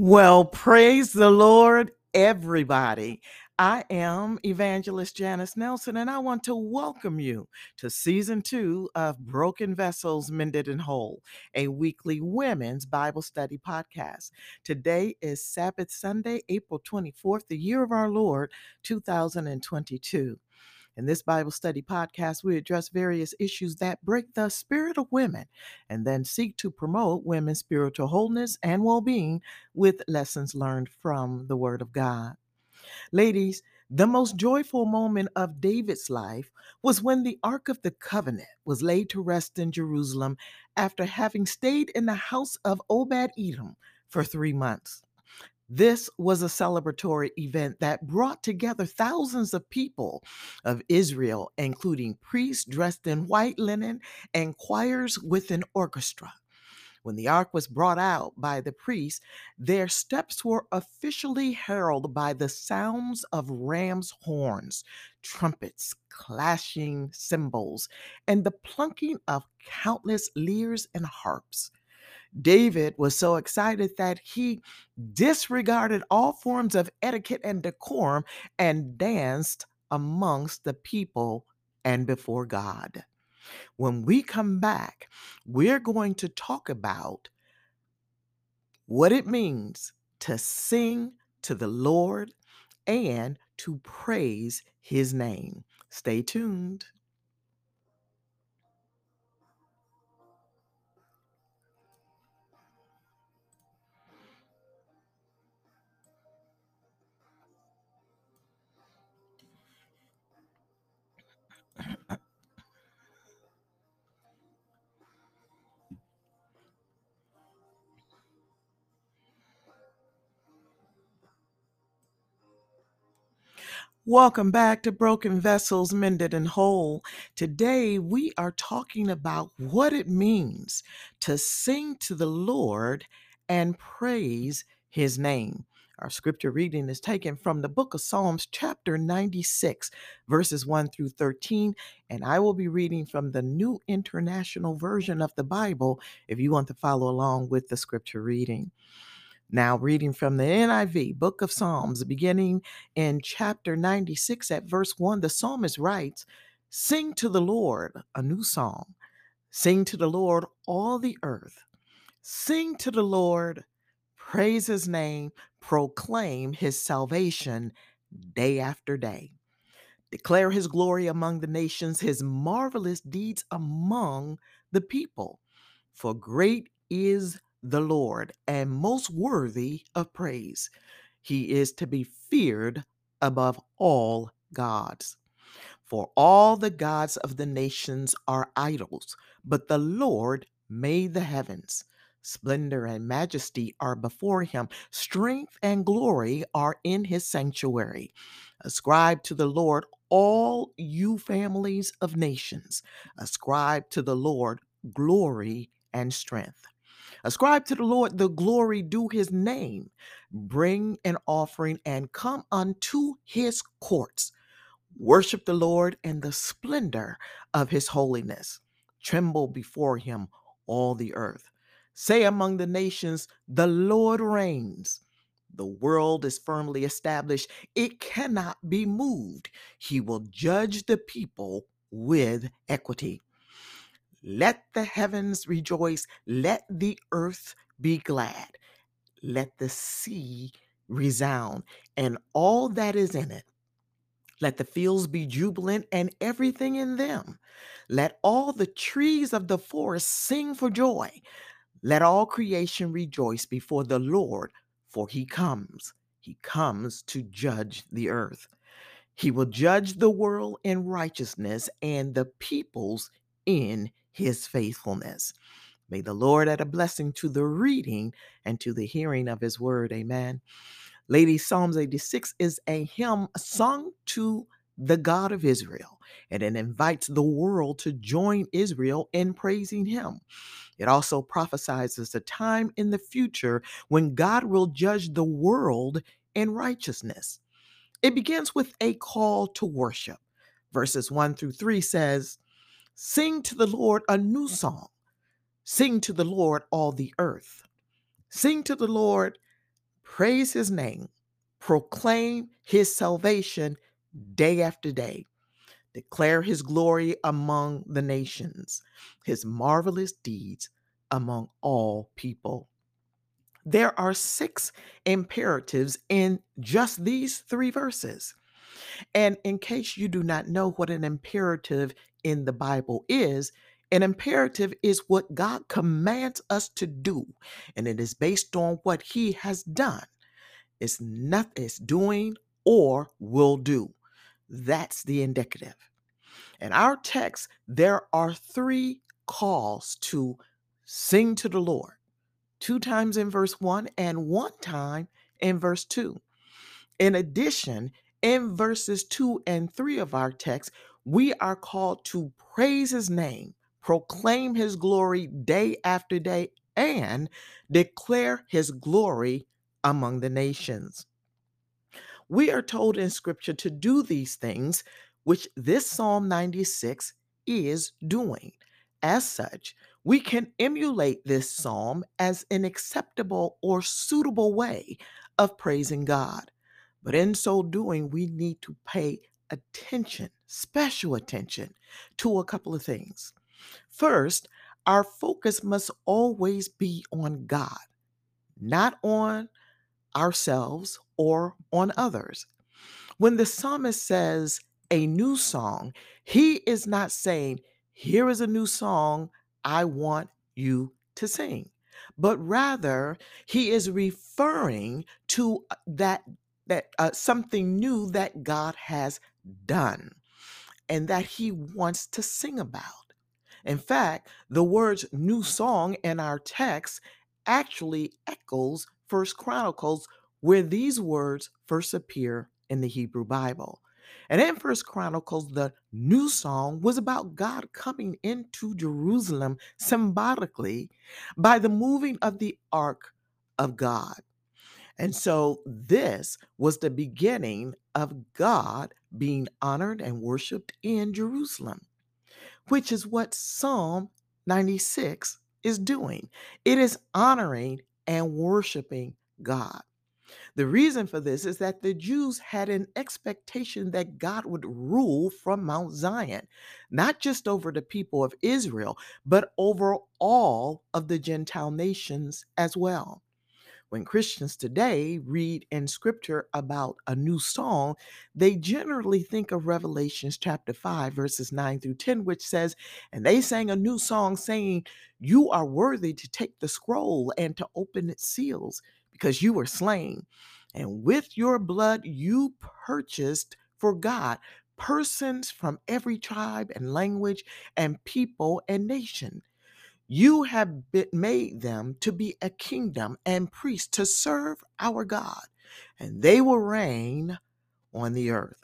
Well, praise the Lord, everybody. I am Evangelist Janis Nelson, and I want to welcome you to season two of Broken Vessels Mended and Whole, a weekly women's Bible study podcast. Today is Sabbath Sunday, April 24th, the year of our Lord, 2022. In this Bible study podcast, we address various issues that break the spirit of women and then seek to promote women's spiritual wholeness and well being with lessons learned from the Word of God. Ladies, the most joyful moment of David's life was when the Ark of the Covenant was laid to rest in Jerusalem after having stayed in the house of Obed Edom for three months. This was a celebratory event that brought together thousands of people of Israel, including priests dressed in white linen and choirs with an orchestra. When the ark was brought out by the priests, their steps were officially heralded by the sounds of ram's horns, trumpets, clashing cymbals, and the plunking of countless lyres and harps. David was so excited that he disregarded all forms of etiquette and decorum and danced amongst the people and before God. When we come back, we're going to talk about what it means to sing to the Lord and to praise his name. Stay tuned. Welcome back to Broken Vessels Mended and Whole. Today we are talking about what it means to sing to the Lord and praise his name. Our scripture reading is taken from the book of Psalms, chapter 96, verses 1 through 13. And I will be reading from the New International Version of the Bible if you want to follow along with the scripture reading. Now, reading from the NIV, Book of Psalms, beginning in chapter 96 at verse 1, the psalmist writes, Sing to the Lord a new song. Sing to the Lord all the earth. Sing to the Lord, praise his name, proclaim his salvation day after day. Declare his glory among the nations, his marvelous deeds among the people. For great is the Lord and most worthy of praise. He is to be feared above all gods. For all the gods of the nations are idols, but the Lord made the heavens. Splendor and majesty are before him, strength and glory are in his sanctuary. Ascribe to the Lord all you families of nations. Ascribe to the Lord glory and strength. Ascribe to the Lord the glory due his name. Bring an offering and come unto his courts. Worship the Lord in the splendor of his holiness. Tremble before him, all the earth. Say among the nations, The Lord reigns. The world is firmly established, it cannot be moved. He will judge the people with equity. Let the heavens rejoice. Let the earth be glad. Let the sea resound and all that is in it. Let the fields be jubilant and everything in them. Let all the trees of the forest sing for joy. Let all creation rejoice before the Lord, for he comes. He comes to judge the earth. He will judge the world in righteousness and the peoples in his faithfulness. May the Lord add a blessing to the reading and to the hearing of his word. Amen. Lady Psalms 86 is a hymn sung to the God of Israel, and it invites the world to join Israel in praising him. It also prophesies a time in the future when God will judge the world in righteousness. It begins with a call to worship. Verses 1 through 3 says, Sing to the Lord a new song. Sing to the Lord all the earth. Sing to the Lord, praise his name, proclaim his salvation day after day, declare his glory among the nations, his marvelous deeds among all people. There are six imperatives in just these three verses. And in case you do not know what an imperative in the Bible is, an imperative is what God commands us to do, and it is based on what He has done. It's not it's doing or will do. That's the indicative. In our text, there are three calls to sing to the Lord two times in verse 1 and one time in verse 2. In addition, in verses 2 and 3 of our text, we are called to praise his name, proclaim his glory day after day, and declare his glory among the nations. We are told in scripture to do these things, which this Psalm 96 is doing. As such, we can emulate this psalm as an acceptable or suitable way of praising God. But in so doing, we need to pay attention, special attention, to a couple of things. First, our focus must always be on God, not on ourselves or on others. When the psalmist says a new song, he is not saying, Here is a new song I want you to sing. But rather, he is referring to uh, that that uh, something new that God has done and that he wants to sing about. In fact, the words new song in our text actually echoes First Chronicles where these words first appear in the Hebrew Bible. And in First Chronicles, the new song was about God coming into Jerusalem symbolically by the moving of the ark of God. And so this was the beginning of God being honored and worshiped in Jerusalem, which is what Psalm 96 is doing. It is honoring and worshiping God. The reason for this is that the Jews had an expectation that God would rule from Mount Zion, not just over the people of Israel, but over all of the Gentile nations as well. When Christians today read in scripture about a new song, they generally think of Revelations chapter 5, verses 9 through 10, which says, And they sang a new song saying, You are worthy to take the scroll and to open its seals, because you were slain. And with your blood you purchased for God persons from every tribe and language and people and nation. You have made them to be a kingdom and priests to serve our God, and they will reign on the earth.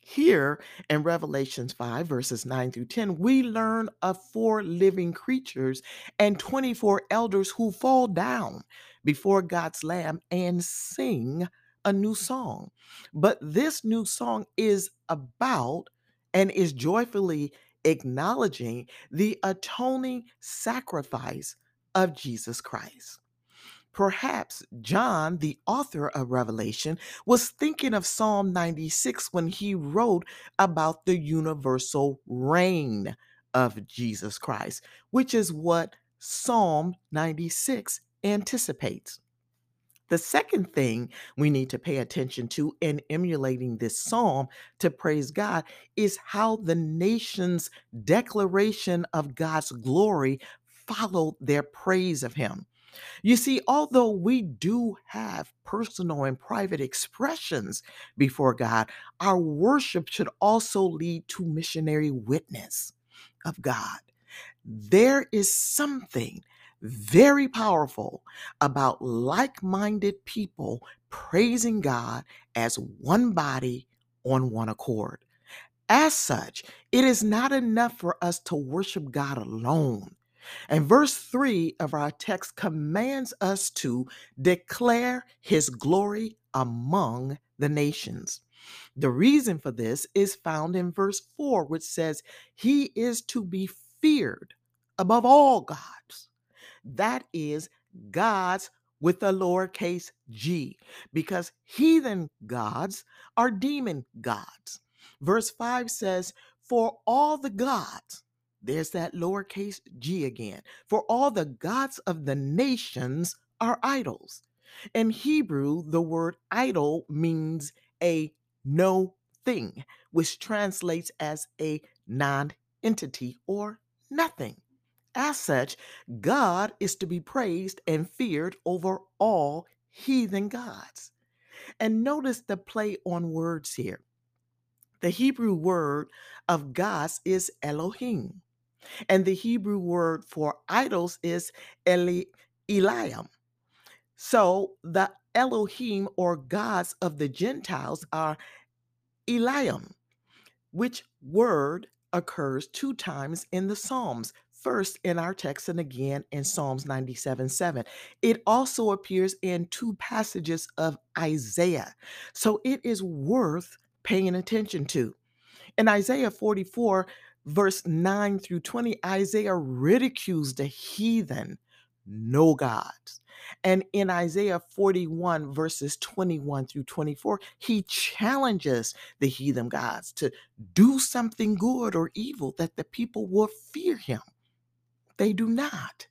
Here in Revelations 5, verses 9 through 10, we learn of four living creatures and 24 elders who fall down before God's Lamb and sing a new song. But this new song is about and is joyfully acknowledging the atoning sacrifice of Jesus Christ. Perhaps John, the author of Revelation, was thinking of Psalm 96 when he wrote about the universal reign of Jesus Christ, which is what Psalm 96 anticipates. The second thing we need to pay attention to in emulating this psalm to praise God is how the nation's declaration of God's glory followed their praise of Him. You see, although we do have personal and private expressions before God, our worship should also lead to missionary witness of God. There is something very powerful about like minded people praising God as one body on one accord. As such, it is not enough for us to worship God alone. And verse 3 of our text commands us to declare his glory among the nations. The reason for this is found in verse 4, which says, He is to be feared above all gods. That is God's with a lowercase g because heathen gods are demon gods. Verse 5 says, For all the gods, there's that lowercase g again, for all the gods of the nations are idols. In Hebrew, the word idol means a no thing, which translates as a non entity or nothing. As such, God is to be praised and feared over all heathen gods. And notice the play on words here. The Hebrew word of gods is Elohim, and the Hebrew word for idols is Eli- Eliam. So the Elohim or gods of the Gentiles are Eliam, which word occurs two times in the Psalms. First in our text and again in Psalms 97 7. It also appears in two passages of Isaiah. So it is worth paying attention to. In Isaiah 44, verse 9 through 20, Isaiah ridicules the heathen, no gods. And in Isaiah 41, verses 21 through 24, he challenges the heathen gods to do something good or evil that the people will fear him. They do not.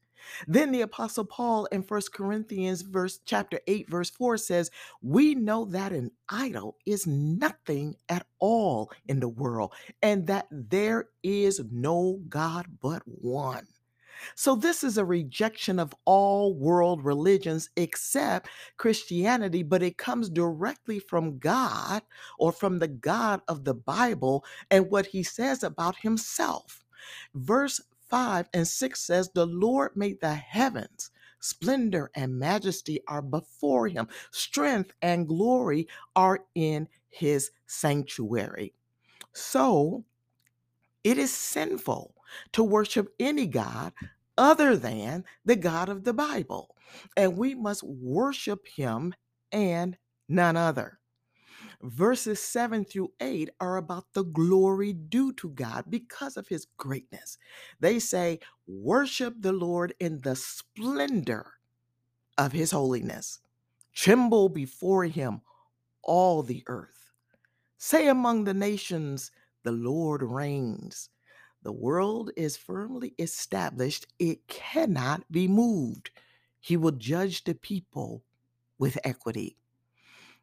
Then the apostle Paul in 1 Corinthians verse chapter 8 verse 4 says, "We know that an idol is nothing at all in the world and that there is no God but one." So this is a rejection of all world religions except Christianity, but it comes directly from God or from the God of the Bible and what he says about himself. Verse 5 and 6 says, The Lord made the heavens. Splendor and majesty are before him. Strength and glory are in his sanctuary. So it is sinful to worship any God other than the God of the Bible. And we must worship him and none other. Verses 7 through 8 are about the glory due to God because of his greatness. They say, Worship the Lord in the splendor of his holiness. Tremble before him, all the earth. Say among the nations, The Lord reigns. The world is firmly established, it cannot be moved. He will judge the people with equity.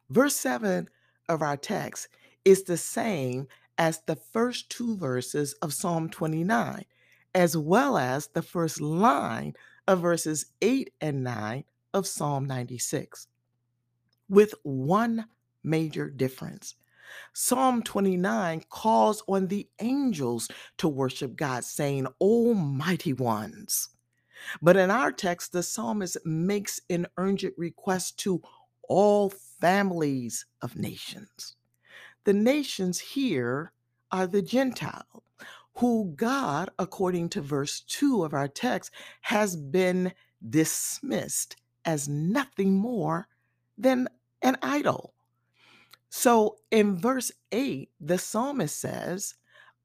Verse 7 of our text is the same as the first two verses of Psalm 29, as well as the first line of verses 8 and 9 of Psalm 96, with one major difference. Psalm 29 calls on the angels to worship God, saying, Almighty ones. But in our text, the psalmist makes an urgent request to all families of nations. The nations here are the Gentile, who God, according to verse 2 of our text, has been dismissed as nothing more than an idol. So in verse 8, the psalmist says,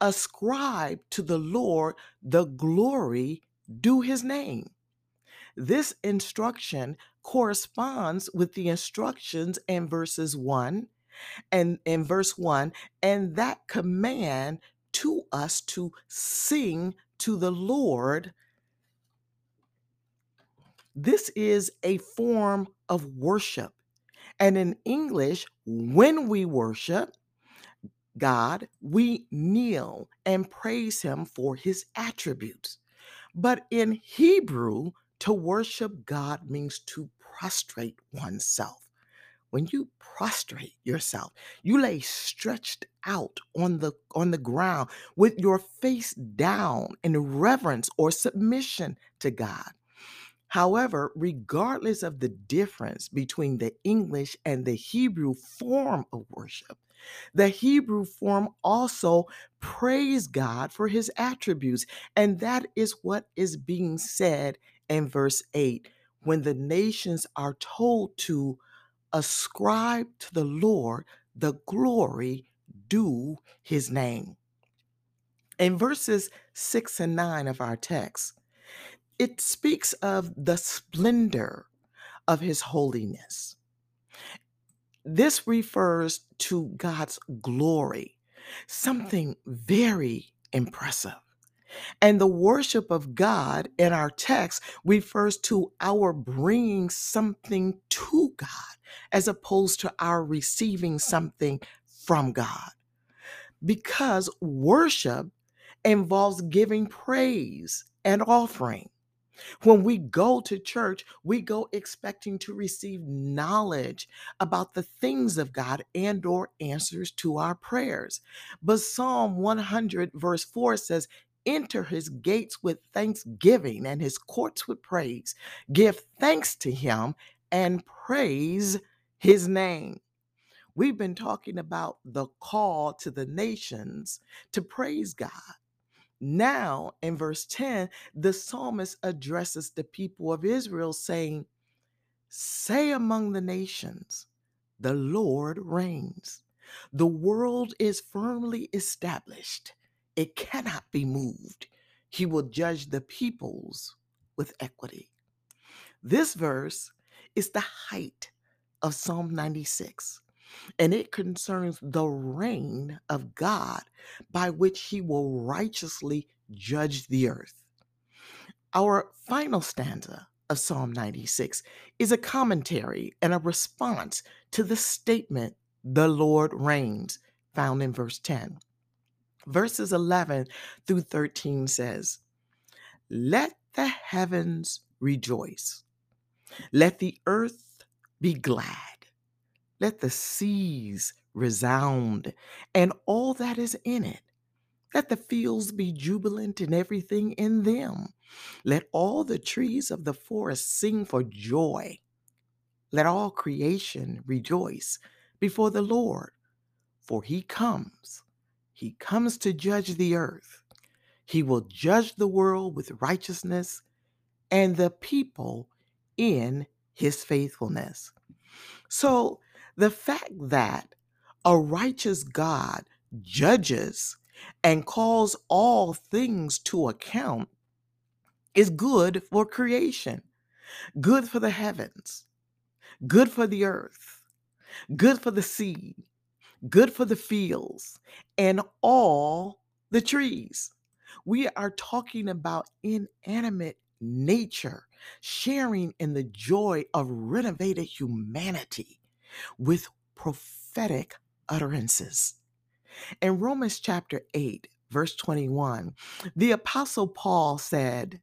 Ascribe to the Lord the glory due his name. This instruction corresponds with the instructions in verses 1 and in verse 1 and that command to us to sing to the Lord. This is a form of worship. And in English, when we worship God, we kneel and praise Him for His attributes. But in Hebrew, to worship God means to prostrate oneself. When you prostrate yourself, you lay stretched out on the on the ground with your face down in reverence or submission to God. However, regardless of the difference between the English and the Hebrew form of worship, the Hebrew form also praise God for his attributes. And that is what is being said in verse 8 when the nations are told to ascribe to the Lord the glory due his name. In verses 6 and 9 of our text, it speaks of the splendor of his holiness. This refers to God's glory, something very impressive. And the worship of God in our text refers to our bringing something to God as opposed to our receiving something from God. Because worship involves giving praise and offering. When we go to church, we go expecting to receive knowledge about the things of God and or answers to our prayers. But Psalm 100 verse 4 says, "Enter his gates with thanksgiving and his courts with praise. Give thanks to him and praise his name." We've been talking about the call to the nations to praise God. Now, in verse 10, the psalmist addresses the people of Israel, saying, Say among the nations, the Lord reigns. The world is firmly established, it cannot be moved. He will judge the peoples with equity. This verse is the height of Psalm 96 and it concerns the reign of God by which he will righteously judge the earth. Our final stanza of Psalm 96 is a commentary and a response to the statement, The Lord reigns, found in verse 10. Verses 11 through 13 says, Let the heavens rejoice, let the earth be glad let the seas resound and all that is in it. Let the fields be jubilant and everything in them. Let all the trees of the forest sing for joy. Let all creation rejoice before the Lord, for he comes. He comes to judge the earth. He will judge the world with righteousness and the people in his faithfulness. So, the fact that a righteous God judges and calls all things to account is good for creation, good for the heavens, good for the earth, good for the sea, good for the fields, and all the trees. We are talking about inanimate nature sharing in the joy of renovated humanity with prophetic utterances. In Romans chapter 8, verse 21, the Apostle Paul said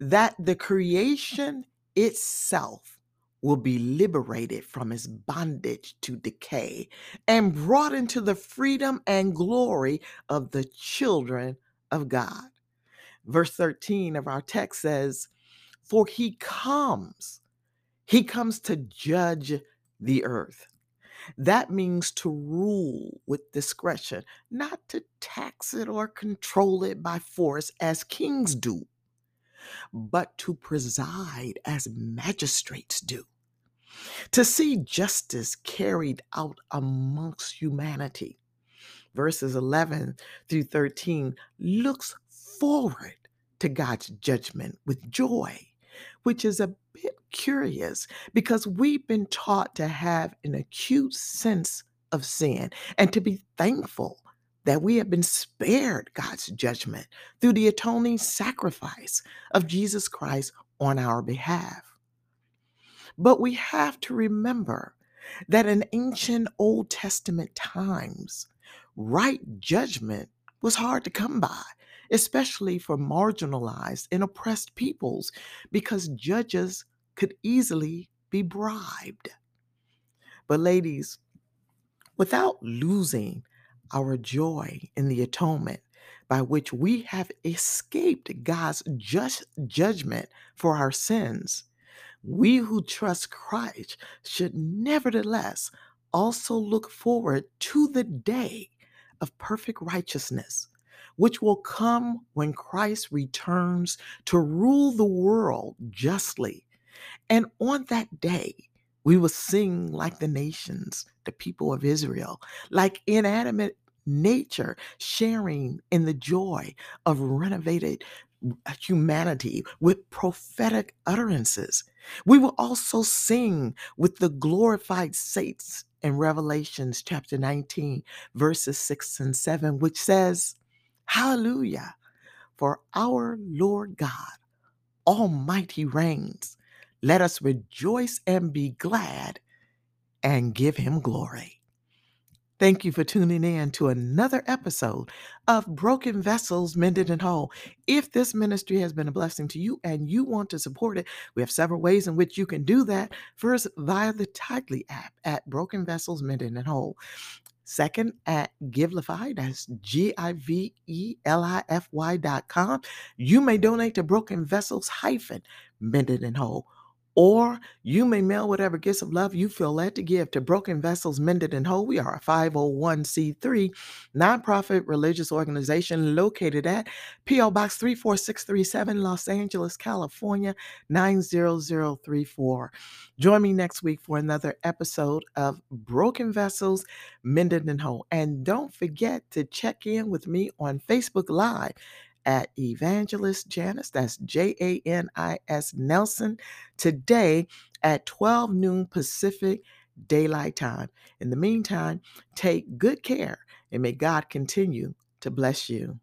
that the creation itself will be liberated from his bondage to decay and brought into the freedom and glory of the children of God. Verse 13 of our text says, For he comes, he comes to judge the earth. That means to rule with discretion, not to tax it or control it by force as kings do, but to preside as magistrates do. To see justice carried out amongst humanity. Verses 11 through 13 looks forward to God's judgment with joy, which is a bit curious because we've been taught to have an acute sense of sin and to be thankful that we have been spared God's judgment through the atoning sacrifice of Jesus Christ on our behalf. But we have to remember that in ancient Old Testament times, right judgment was hard to come by especially for marginalized and oppressed peoples, because judges could easily be bribed. But, ladies, without losing our joy in the atonement by which we have escaped God's just judgment for our sins, we who trust Christ should nevertheless also look forward to the day of perfect righteousness which will come when Christ returns to rule the world justly. And on that day, we will sing like the nations, the people of Israel, like inanimate nature, sharing in the joy of renovated humanity with prophetic utterances. We will also sing with the glorified saints in Revelations chapter 19, verses 6 and 7, which says, Hallelujah, for our Lord God Almighty reigns. Let us rejoice and be glad and give him glory. Thank you for tuning in to another episode of Broken Vessels Mended and Whole. If this ministry has been a blessing to you and you want to support it, we have several ways in which you can do that. First, via the Tithe.ly app at Broken Vessels Mended and Whole. Second, at Givelify, that's G I V E L I F Y dot com. You may donate to Broken Vessels hyphen Mended and Whole or you may mail whatever gifts of love you feel led to give to Broken Vessels Mended and Whole. We are a 501c3 nonprofit religious organization located at P.O. Box 34637, Los Angeles, California 90034. Join me next week for another episode of Broken Vessels Mended and Whole. And don't forget to check in with me on Facebook Live at Evangelist Janis. That's J A N I S Nelson today at 12 noon Pacific Daylight Time. In the meantime, take good care and may God continue to bless you.